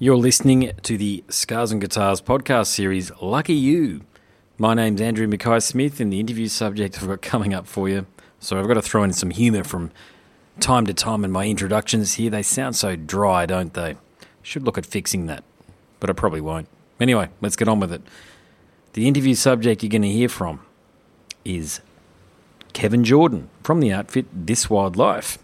You're listening to the Scars and Guitars podcast series, Lucky You. My name's Andrew Mackay Smith, and the interview subject I've got coming up for you. So I've got to throw in some humour from time to time in my introductions here. They sound so dry, don't they? Should look at fixing that, but I probably won't. Anyway, let's get on with it. The interview subject you're going to hear from is Kevin Jordan from the outfit This Wild Life.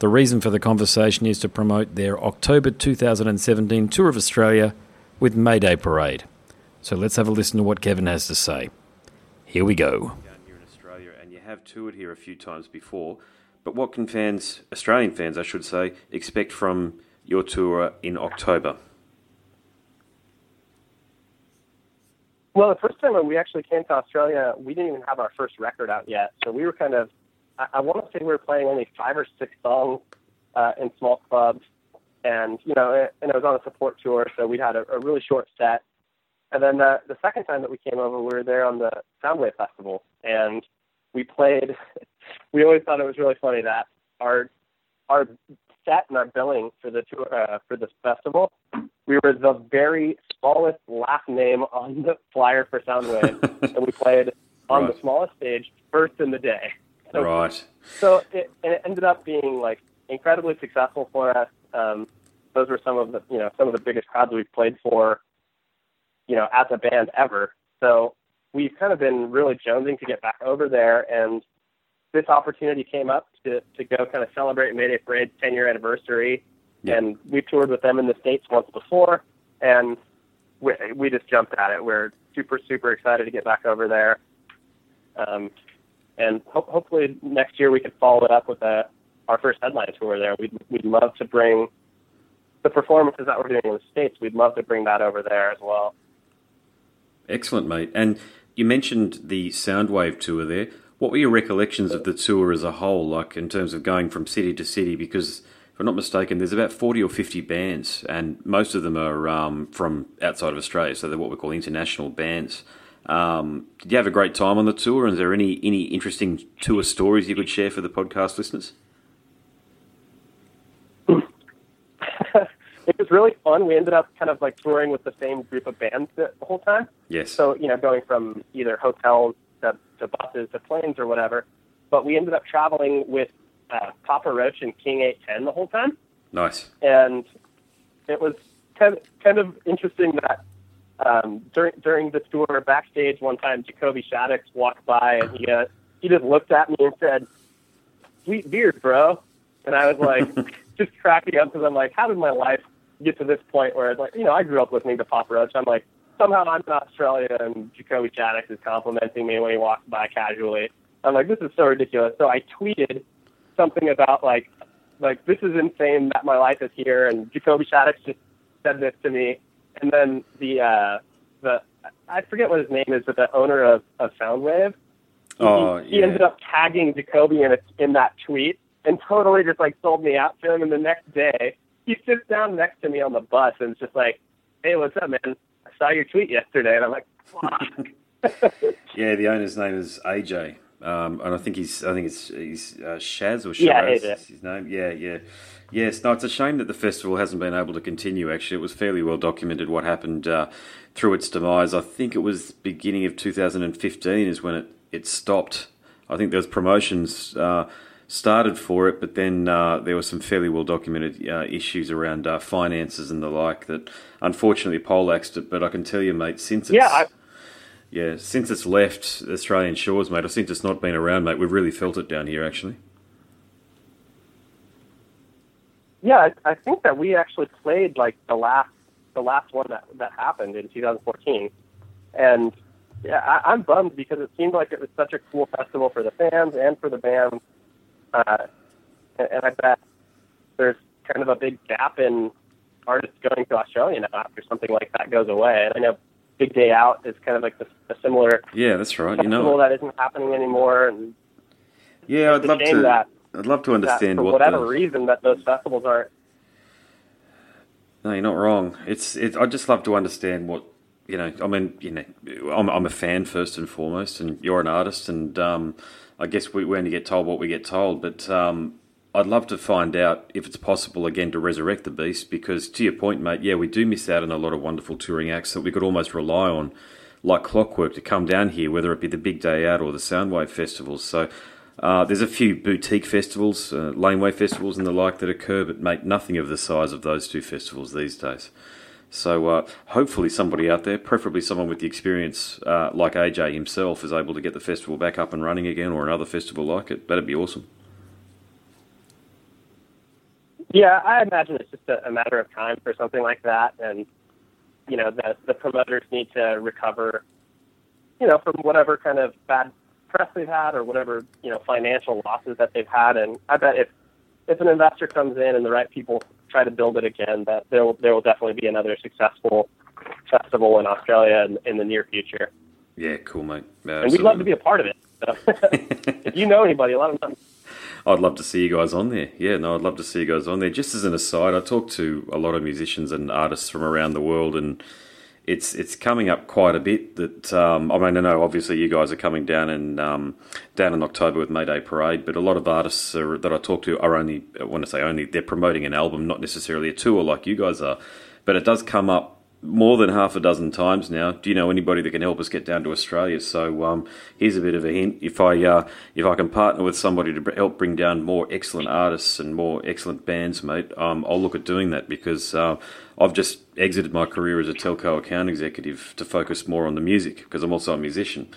The reason for the conversation is to promote their October 2017 tour of Australia with Mayday Parade. So let's have a listen to what Kevin has to say. Here we go. You're in Australia and you have toured here a few times before, but what can fans, Australian fans, I should say, expect from your tour in October? Well, the first time when we actually came to Australia, we didn't even have our first record out yet. So we were kind of I, I want to say we were playing only five or six songs uh, in small clubs, and you know, and it was on a support tour, so we had a, a really short set. And then uh, the second time that we came over, we were there on the Soundwave Festival, and we played. we always thought it was really funny that our our set and our billing for the tour uh, for this festival, we were the very smallest last name on the flyer for Soundwave, and we played on right. the smallest stage first in the day. So, right. So it, it ended up being like incredibly successful for us. Um, those were some of the you know some of the biggest crowds we've played for, you know, as a band ever. So we've kind of been really jonesing to get back over there, and this opportunity came up to to go kind of celebrate Mayday Parade's 10 year anniversary. Yeah. And we toured with them in the states once before, and we we just jumped at it. We're super super excited to get back over there. Um, and ho- hopefully next year we can follow it up with a, our first headline tour there. We'd, we'd love to bring the performances that we're doing in the States, we'd love to bring that over there as well. Excellent, mate. And you mentioned the Soundwave tour there. What were your recollections of the tour as a whole, like in terms of going from city to city? Because if I'm not mistaken, there's about 40 or 50 bands, and most of them are um, from outside of Australia, so they're what we call international bands. Um, did you have a great time on the tour? And is there any any interesting tour stories you could share for the podcast listeners? it was really fun. We ended up kind of like touring with the same group of bands the whole time. Yes. So you know, going from either hotels to, to buses to planes or whatever. But we ended up traveling with uh, Papa Roach and King Eight Ten the whole time. Nice. And it was kind of, kind of interesting that um, during during the tour backstage one time, Jacoby Shaddix walked by and he uh, he just looked at me and said, "Sweet beard, bro." And I was like, just cracking up because I'm like, how did my life get to this point where it's like, you know, I grew up listening to Papa Roach. I'm like, somehow I'm in Australia and Jacoby Shaddix is complimenting me when he walks by casually. I'm like, this is so ridiculous. So I tweeted something about like, like this is insane that my life is here, and Jacoby Shaddix just said this to me and then the uh, the I forget what his name is, but the owner of, of Soundwave. Oh, he, he ended up tagging Jacoby in a, in that tweet and totally just like sold me out to him. And the next day, he sits down next to me on the bus and it's just like, "Hey, what's up, man? I saw your tweet yesterday." And I'm like, "Fuck." yeah, the owner's name is AJ. Um, and I think he's, I think it's he's uh, Shaz or Shaz. Yeah, his name. Yeah, yeah. Yes, no, it's a shame that the festival hasn't been able to continue. Actually, it was fairly well documented what happened uh, through its demise. I think it was beginning of 2015 is when it, it stopped. I think there was promotions uh, started for it, but then uh, there were some fairly well documented uh, issues around uh, finances and the like that unfortunately poleaxed it. But I can tell you, mate, since it's, yeah, I- yeah, since it's left Australian shores, mate, or since it's not been around, mate, we've really felt it down here, actually. Yeah, I, think that we actually played like the last the last one that that happened in 2014, and yeah, I, I'm bummed because it seemed like it was such a cool festival for the fans and for the band, uh, and, and I bet there's kind of a big gap in artists going to Australia now after something like that goes away. And I know Big Day Out is kind of like the, a similar yeah, that's right. You know that isn't happening anymore, and yeah, I'd love to. That, I'd love to understand for what whatever the... reason that those festivals aren't. No, you're not wrong. It's it. I just love to understand what you know. I mean, you know, I'm I'm a fan first and foremost, and you're an artist, and um, I guess we, we only get told what we get told. But um, I'd love to find out if it's possible again to resurrect the beast because, to your point, mate, yeah, we do miss out on a lot of wonderful touring acts that we could almost rely on, like clockwork, to come down here, whether it be the Big Day Out or the Soundwave festivals. So uh, there's a few boutique festivals, uh, laneway festivals, and the like that occur, but make nothing of the size of those two festivals these days. So uh, hopefully somebody out there, preferably someone with the experience uh, like AJ himself, is able to get the festival back up and running again, or another festival like it. That'd be awesome. Yeah, I imagine it's just a, a matter of time for something like that, and you know the the promoters need to recover, you know, from whatever kind of bad press they've had or whatever you know financial losses that they've had. And I bet if if an investor comes in and the right people try to build it again, that there will there will definitely be another successful festival in Australia in, in the near future. Yeah, cool, mate. and we'd love to be a part of it. So if you know anybody, let them know. I'd love to see you guys on there. Yeah, no, I'd love to see you guys on there. Just as an aside, I talk to a lot of musicians and artists from around the world, and it's it's coming up quite a bit. That um, I mean, I know obviously you guys are coming down in um, down in October with Mayday Parade, but a lot of artists are, that I talk to are only I want to say only they're promoting an album, not necessarily a tour like you guys are. But it does come up more than half a dozen times now. Do you know anybody that can help us get down to Australia? So um, here's a bit of a hint. If I uh, if I can partner with somebody to help bring down more excellent artists and more excellent bands, mate, um, I'll look at doing that because uh, I've just exited my career as a telco account executive to focus more on the music because I'm also a musician.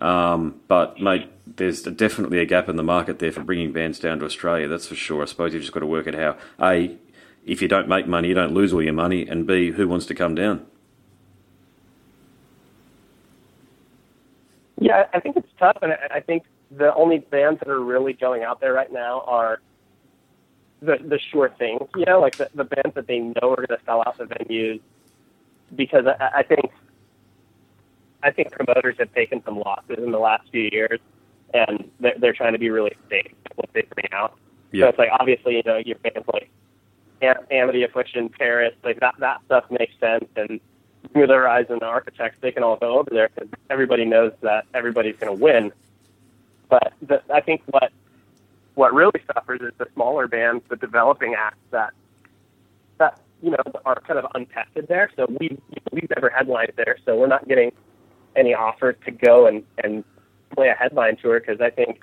Um, but mate, there's definitely a gap in the market there for bringing bands down to Australia. That's for sure. I suppose you've just got to work out how a if you don't make money, you don't lose all your money, and B, who wants to come down? Yeah, I think it's tough, and I think the only bands that are really going out there right now are the the sure things, you know, like the, the bands that they know are going to sell out the venues. Because I, I think I think promoters have taken some losses in the last few years, and they're, they're trying to be really safe with what they bring out. Yeah. So it's like obviously, you know, your bands like Amity Affliction, Paris, like that that stuff makes sense. And Smooth Horizon, the Architects, they can all go over there because everybody knows that everybody's going to win. But the, I think what what really suffers is the smaller bands, the developing acts that that you know are kind of untested there. So we we've never headlined there, so we're not getting any offers to go and and play a headline tour because I think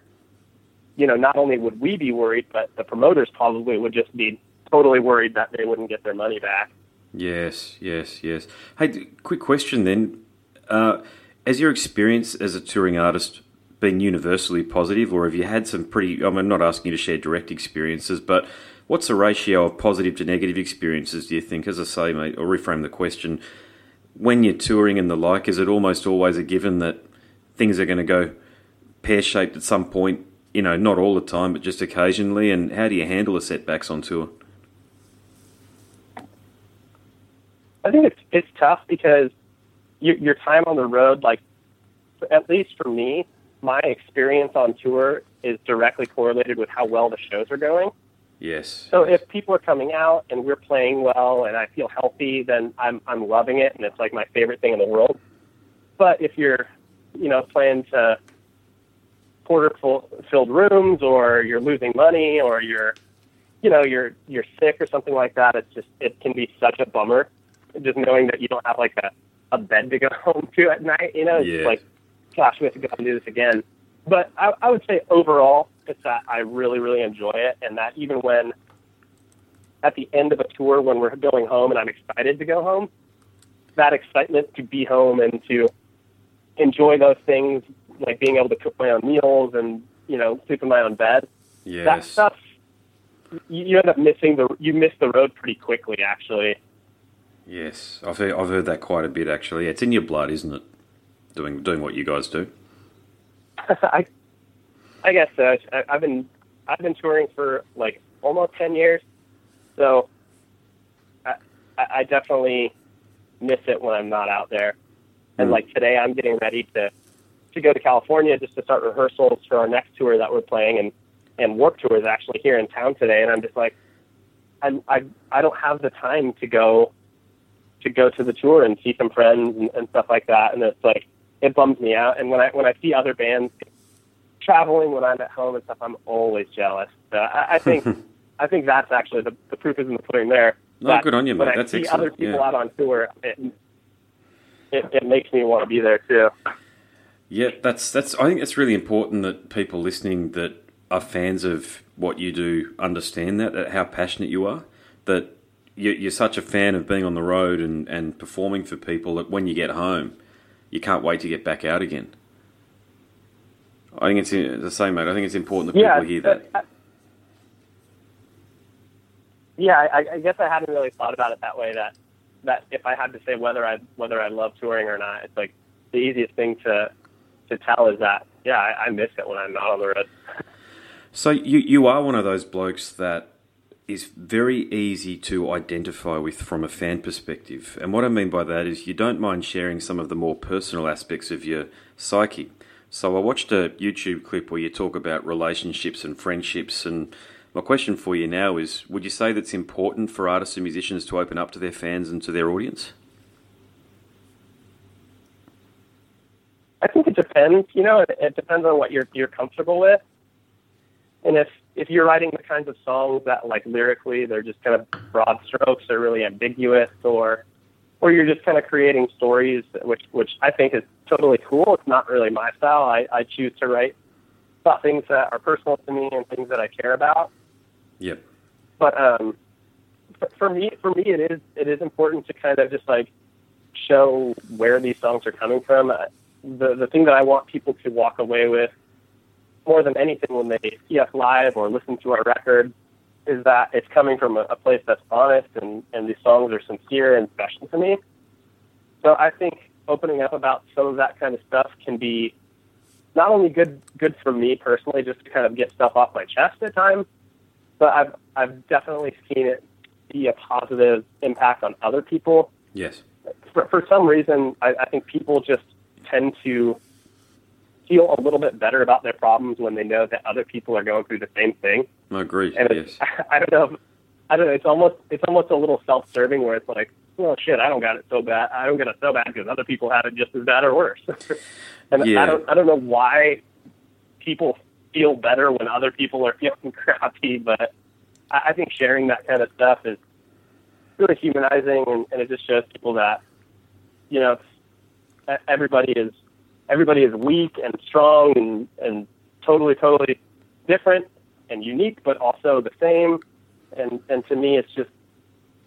you know not only would we be worried, but the promoters probably would just be totally worried that they wouldn't get their money back. Yes, yes, yes. Hey, quick question then. Uh, has your experience as a touring artist been universally positive, or have you had some pretty? I'm not asking you to share direct experiences, but what's the ratio of positive to negative experiences? Do you think? As I say, mate, or reframe the question: when you're touring and the like, is it almost always a given that things are going to go pear shaped at some point? You know, not all the time, but just occasionally. And how do you handle the setbacks on tour? I think it's it's tough because your, your time on the road, like at least for me, my experience on tour is directly correlated with how well the shows are going. Yes. So if people are coming out and we're playing well and I feel healthy, then I'm I'm loving it and it's like my favorite thing in the world. But if you're, you know, playing to quarter full, filled rooms or you're losing money or you're, you know, you're you're sick or something like that, it's just it can be such a bummer just knowing that you don't have like a, a bed to go home to at night, you know, it's yeah. like, gosh, we have to go and do this again. But I, I would say overall, it's that I really, really enjoy it, and that even when at the end of a tour, when we're going home and I'm excited to go home, that excitement to be home and to enjoy those things, like being able to cook my own meals and you know sleep in my own bed. Yes. That stuff, you, you end up missing the you miss the road pretty quickly, actually. Yes, I've heard, I've heard that quite a bit actually. It's in your blood, isn't it? Doing doing what you guys do. I I guess so. I, I've been I've been touring for like almost ten years, so I, I definitely miss it when I'm not out there. And mm. like today, I'm getting ready to to go to California just to start rehearsals for our next tour that we're playing, and and Warped Tour is actually here in town today. And I'm just like, I'm, I I don't have the time to go to go to the tour and see some friends and, and stuff like that. And it's like it bums me out. And when I when I see other bands traveling when I'm at home and stuff, I'm always jealous. So I, I think I think that's actually the, the proof is in the pudding there. Oh, no, good on you, when mate. I That's see excellent. other people Yeah. out on tour, it, it it makes me want to be there too. Yeah, that's that's. I think it's really important that people listening that are fans of what you do understand that, that how passionate you are. That you're such a fan of being on the road and, and performing for people that when you get home, you can't wait to get back out again. I think it's uh, the same, mate. I think it's important that yeah, people hear that. uh, yeah, I, I guess I hadn't really thought about it that way. That that if I had to say whether I whether I love touring or not, it's like the easiest thing to to tell is that yeah, I, I miss it when I'm not on the road. So you you are one of those blokes that is very easy to identify with from a fan perspective. And what I mean by that is you don't mind sharing some of the more personal aspects of your psyche. So I watched a YouTube clip where you talk about relationships and friendships and my question for you now is would you say that's important for artists and musicians to open up to their fans and to their audience? I think it depends. You know, it, it depends on what you're you're comfortable with. And if if you're writing the kinds of songs that like lyrically they're just kind of broad strokes, they're really ambiguous, or or you're just kind of creating stories, which which I think is totally cool. It's not really my style. I, I choose to write about things that are personal to me and things that I care about. Yep. But um, for, me, for me, it is it is important to kind of just like show where these songs are coming from. The the thing that I want people to walk away with more than anything when they see us live or listen to our record is that it's coming from a, a place that's honest and and these songs are sincere and special to me. So I think opening up about some of that kind of stuff can be not only good good for me personally, just to kind of get stuff off my chest at times, but I've I've definitely seen it be a positive impact on other people. Yes. For, for some reason, I, I think people just tend to feel a little bit better about their problems when they know that other people are going through the same thing. I agree. And yes. I don't know, if, I don't know. It's almost it's almost a little self-serving where it's like, well, shit, I don't got it so bad. I don't get it so bad because other people have it just as bad or worse. and Yeah. I don't I don't know why people feel better when other people are feeling crappy, but I, I think sharing that kind of stuff is really humanizing, and, and it just shows people that you know everybody is everybody is weak and strong and and totally totally different and unique, but also the same. And and to me, it's just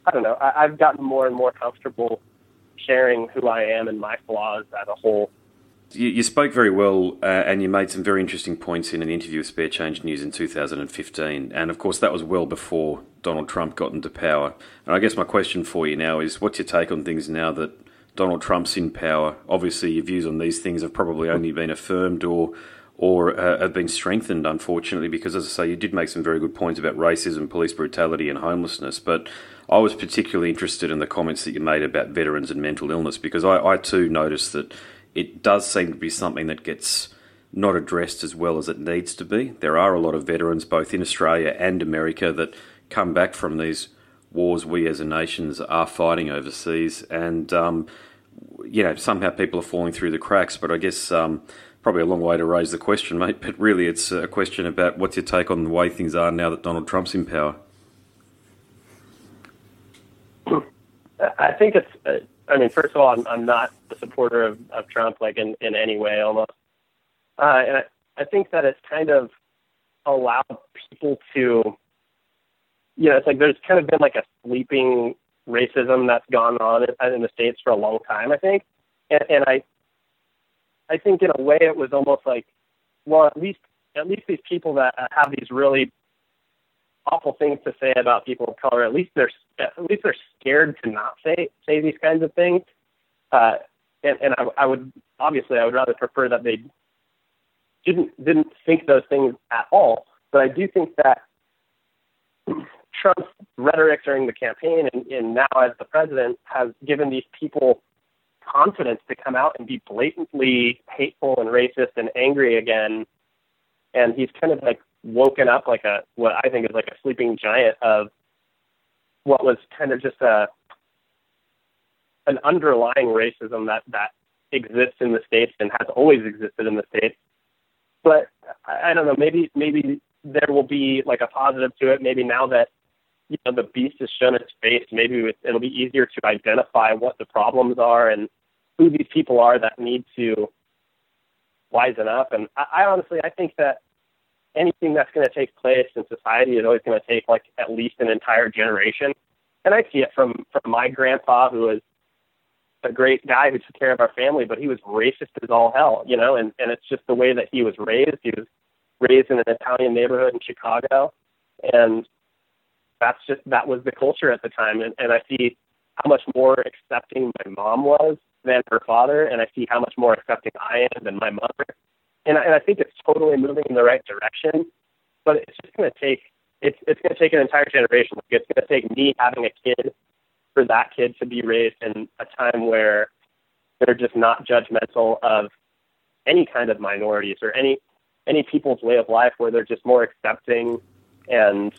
I don't know. I, I've gotten more and more comfortable sharing who I am and my flaws as a whole. You, spoke very well, uh, and you made some very interesting points in an interview with Spare Change News in 2015. And of course, that was well before Donald Trump got into power. And I guess my question for you now is what's your take on things now that Donald Trump's in power? Obviously, your views on these things have probably only been affirmed or or uh, have been strengthened, unfortunately, because as I say, you did make some very good points about racism, police brutality, and homelessness. But I was particularly interested in the comments that you made about veterans and mental illness, because I, I too noticed that it does seem to be something that gets not addressed as well as it needs to be. There are a lot of veterans, both in Australia and America, that come back from these wars we as a nations are fighting overseas, and um, you know somehow people are falling through the cracks. But I guess um, probably a long way to raise the question, mate. But really, it's a question about what's your take on the way things are now that Donald Trump's in power. I think it's. Uh, I mean, first of all, I'm, I'm not a supporter of, of Trump, like in, in any way, almost. Uh, and I, I think that it's kind of allowed people to, you know, it's like there's kind of been like a sleeping racism that's gone on in, the states for a long time. I think, and, and I, I think in a way it was almost like, well, at least at least these people that have these really awful things to say about people of color. At least they're at least they're scared to not say say these kinds of things. Uh, and and I, I would obviously I would rather prefer that they didn't didn't think those things at all. But I do think that Trump's rhetoric during the campaign and, and now as the president has given these people confidence to come out and be blatantly hateful and racist and angry again. And he's kind of like woken up like a what I think is like a sleeping giant of what was kind of just a an underlying racism that that exists in the states and has always existed in the states. But I, I don't know, maybe maybe there will be like a positive to it. Maybe now that you know the beast has shown its face, maybe it'll be easier to identify what the problems are and who these people are that need to wisen up. And I, I honestly, I think that anything that's going to take place in society is always going to take like at least an entire generation. And I see it from from my grandpa, who was a great guy who took care of our family, but he was racist as all hell, you know. And and it's just the way that he was raised. He was raised in an Italian neighborhood in Chicago, and that's just that was the culture at the time. And and I see how much more accepting my mom was than her father, and I see how much more accepting I am than my mother. And I, and I think it's totally moving in the right direction, but it's just going to take it's it's going to take an entire generation. It's going to take me having a kid for that kid to be raised in a time where they're just not judgmental of any kind of minorities or any any people's way of life where they're just more accepting and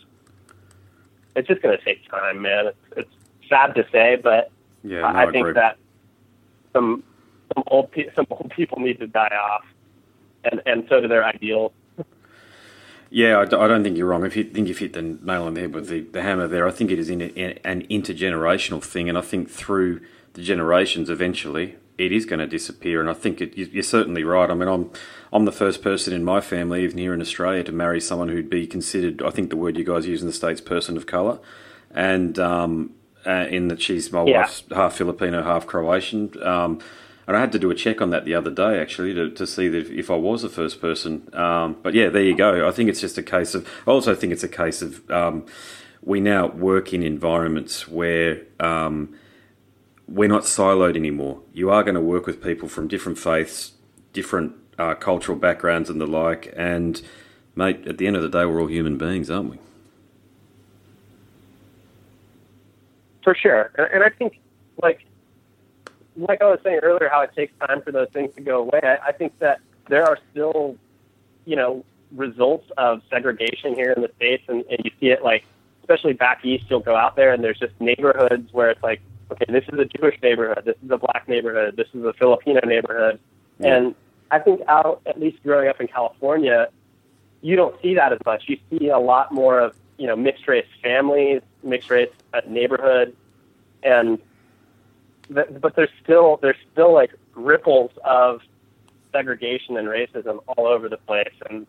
it's just going to take time man it's, it's sad to say but yeah, no, I, I think agree. that some some old pe- some old people need to die off and and so do their ideals Yeah, I don't think you're wrong. If you think you've hit the nail on the head with the, the hammer there, I think it is in in an intergenerational thing, and I think through the generations, eventually, it is going to disappear. And I think it, you- you're certainly right. I mean, I'm I'm the first person in my family, even here in Australia, to marry someone who'd be considered, I think the word you guys use in the states, person of color, and um, uh, in that she's my Yeah. wife's half Filipino, half Croatian. Um, and I had to do a check on that the other day, actually, to, to see that if, if I was the first person. Um, but yeah, there you go. I think it's just a case of. I also think it's a case of um, we now work in environments where um, we're not siloed anymore. You are going to work with people from different faiths, different uh, cultural backgrounds, and the like. And mate, at the end of the day, we're all human beings, aren't we? for sure. And, I think, like, like I was saying earlier, how it takes time for those things to go away. I, I think that there are still, you know, results of segregation here in the states, and, and you see it like, especially back east. You'll go out there, and there's just neighborhoods where it's like, okay, this is a Jewish neighborhood, this is a black neighborhood, this is a Filipino neighborhood, Yeah. and I think out at least growing up in California, you don't see that as much. You see a lot more of you know mixed race families, mixed race uh, neighborhoods, and th- but there's still there's still like ripples of segregation and racism all over the place, and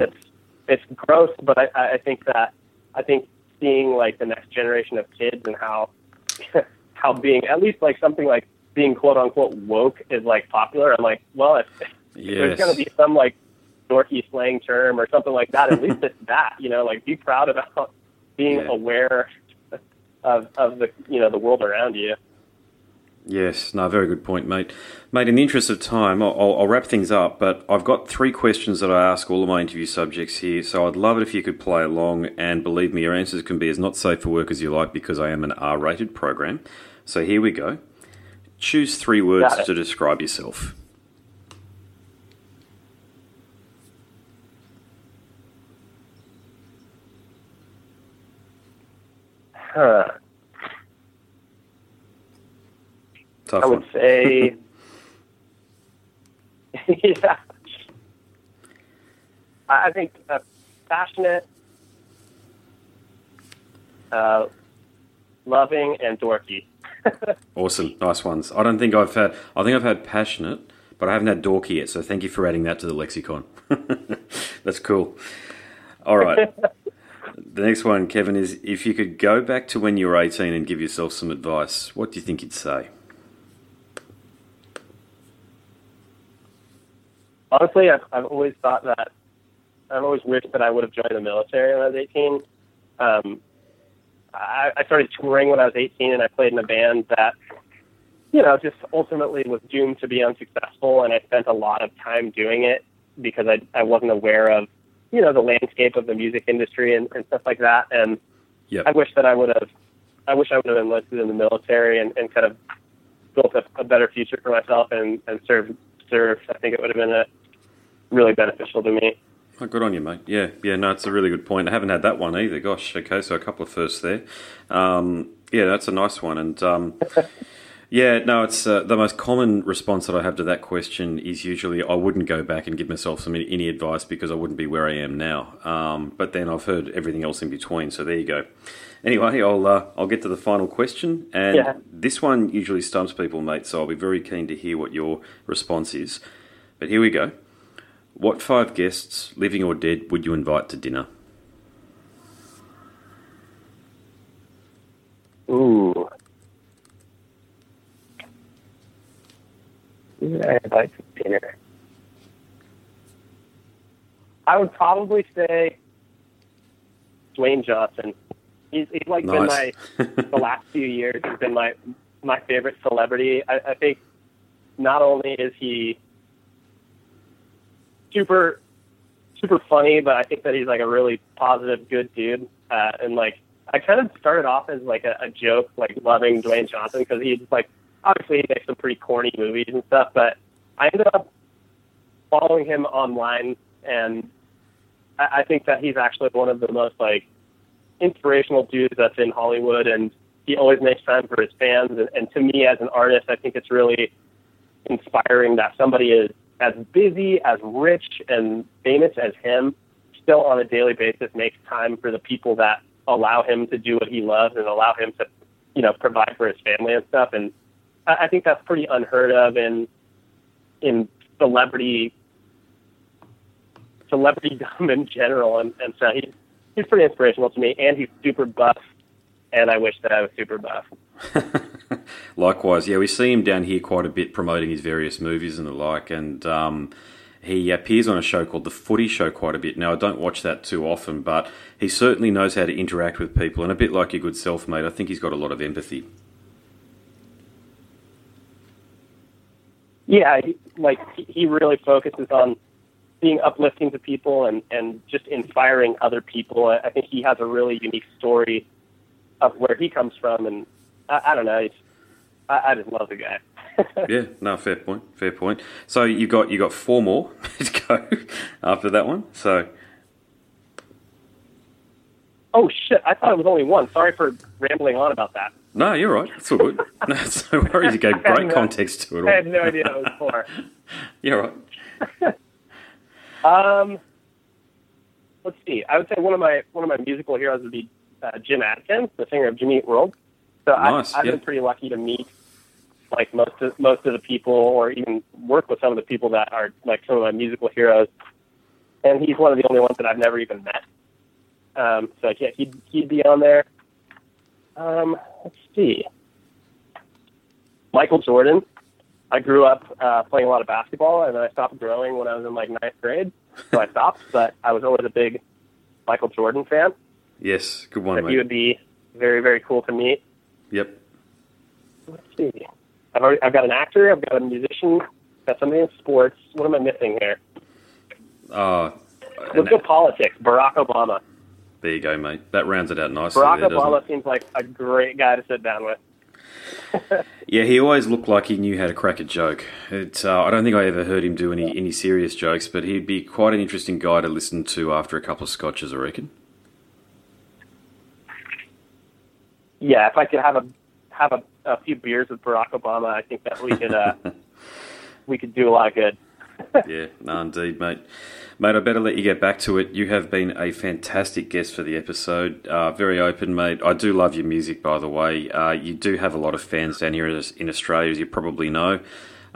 it's it's gross. But I, I think that I think seeing like the next generation of kids and how how being at least like something like being quote unquote woke is like popular. I'm like, well, if, if there's going to be some like dorky slang term or something like that, at least it's that. You know, like be proud about being Yeah. aware of of the you know the world around you. Yes, no, very good point, mate. Mate, in the interest of time, I'll, I'll- wrap things up, but I've got three questions that I ask all of my interview subjects here, so I'd love it if you could play along, and believe me, your answers can be as not safe for work as you like because I am an R rated program. So here we go. Choose three words to describe yourself. Huh. Tough I would one. say, yeah. I think uh, passionate, uh, loving, and dorky. Awesome, nice ones. I don't think I've had. I think I've had passionate, but I haven't had dorky yet. So thank you for adding that to the lexicon. That's cool. All right. the next one, Kevin, is if you could go back to when you were eighteen and give yourself some advice, what do you think you'd say? Honestly, I've, I've always thought that I've always wished that I would have joined the military when I was 18. Um, I, I started touring when I was 18, and I played in a band that, you know, just ultimately was doomed to be unsuccessful. And I spent a lot of time doing it because I I wasn't aware of, you know, the landscape of the music industry and, and stuff like that. And Yep. I wish that I would have, I wish I would have enlisted in the military and, and kind of built a, a better future for myself and, and served served. I think it would have been a really beneficial to me. Oh, good on you, mate. Yeah, yeah, no, it's a really good point. I haven't had that one either. Gosh, okay, so a couple of firsts there. Um, yeah, that's a nice one. And um, Yeah, no, it's uh, the most common response that I have to that question is usually I wouldn't go back and give myself some any advice because I wouldn't be where I am now. Um, but then I've heard everything else in between, so there you go. Anyway, I'll uh, I'll get to the final question, and Yeah. this one usually stumps people, mate. So I'll be very keen to hear what your response is. But here we go. What five guests, living or dead, would you invite to dinner? Ooh. Who would I invite to dinner? I would probably say Dwayne Johnson. He's, he's like Nice. been my the last few years. He's been my my favorite celebrity. I, I think not only is he super super funny, but I think that he's like a really positive, good dude. Uh, and like, I kind of started off as like a, a joke, like loving Dwayne Johnson because he's like, obviously he makes some pretty corny movies and stuff. But I ended up following him online, and I, I think that he's actually one of the most like inspirational dudes that's in Hollywood, and he always makes time for his fans. And, and to me, as an artist, I think it's really inspiring that somebody is as busy, as rich, and famous as him, still on a daily basis makes time for the people that allow him to do what he loves and allow him to, you know, provide for his family and stuff. And I, I think that's pretty unheard of in in celebrity celebrity celebritydom in general. And, and so he's he's pretty inspirational to me. And he's super buff, and I wish that I was super buff. Likewise, yeah, we see him down here quite a bit promoting his various movies and the like, and um, he appears on a show called The Footy Show quite a bit. Now, I don't watch that too often, but he certainly knows how to interact with people, and a bit like your good self, mate, I think he's got a lot of empathy. yeah, like he- really focuses on being uplifting to people and and just inspiring other people. I think he has a really unique story of where he comes from, and I, I don't know. He's, I, I just love the guy. Yeah, no, fair point, fair point. So you got you got four more to go after that one. So oh shit! I thought it was only one. Sorry for rambling on about that. no, you're right. It's all good. No, it's no worries. You gave great no- context to it all. I had no idea it was four. You're right. Um, let's see. I would say one of my one of my musical heroes would be uh, Jim Adkins, the singer of Jimmy Eat World. So Nice, I, I've yeah. been pretty lucky to meet like most of most of the people, or even work with some of the people that are like some of my musical heroes. And he's one of the only ones that I've never even met. Um, so yeah, he'd he'd be on there. Um, let's see. Michael Jordan. I grew up uh, playing a lot of basketball, and then I stopped growing when I was in like ninth grade, so I stopped. But I was always a big Michael Jordan fan. Yes, good one, That he would be very, very cool to meet. Yep. Let's see. I've already, I've got an actor. I've got a musician. Got somebody in sports. What am I missing here? Uh, Let's go politics. Barack Obama. there you go, mate. That rounds it out nicely. Barack there, Obama seems like a great guy to sit down with. Yeah, he always looked like he knew how to crack a joke. It, uh, I don't think I ever heard him do any, any serious jokes, but he'd be quite an interesting guy to listen to after a couple of scotches, I reckon. Yeah, if I could have a have a, a few beers with Barack Obama, I think that we could uh, we could do a lot of good. yeah, no, indeed, mate. Mate, I better let you get back to it. You have been a fantastic guest for the episode. Uh, very open, mate. I do love your music, by the way. Uh, you do have a lot of fans down here in Australia, as you probably know.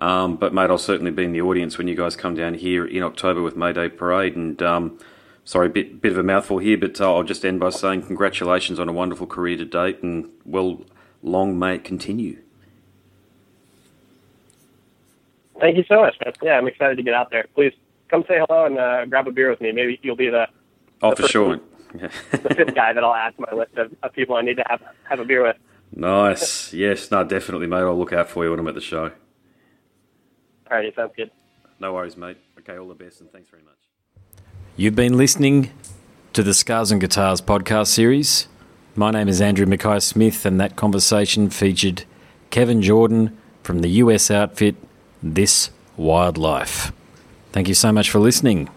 Um, but, mate, I'll certainly be in the audience when you guys come down here in October with Mayday Parade. And, um, sorry, bit bit of a mouthful here, but uh, I'll just end by saying congratulations on a wonderful career to date, and well, long may it continue. Thank you so much, man. Yeah, I'm excited to get out there. Please come say hello and uh, grab a beer with me. Maybe you'll be the Oh, The for first sure. one. the fifth guy that I'll add to my list of, of people I need to have have a beer with. nice. Yes, no, definitely, mate. I'll look out for you when I'm at the show. Alrighty, sounds good. No worries, mate. Okay, all the best, and thanks very much. You've been listening to the Scars and Guitars podcast series. My name is Andrew Mackay Smith, and that conversation featured Kevin Jordan from the US outfit This Wild Life. Thank you so much for listening.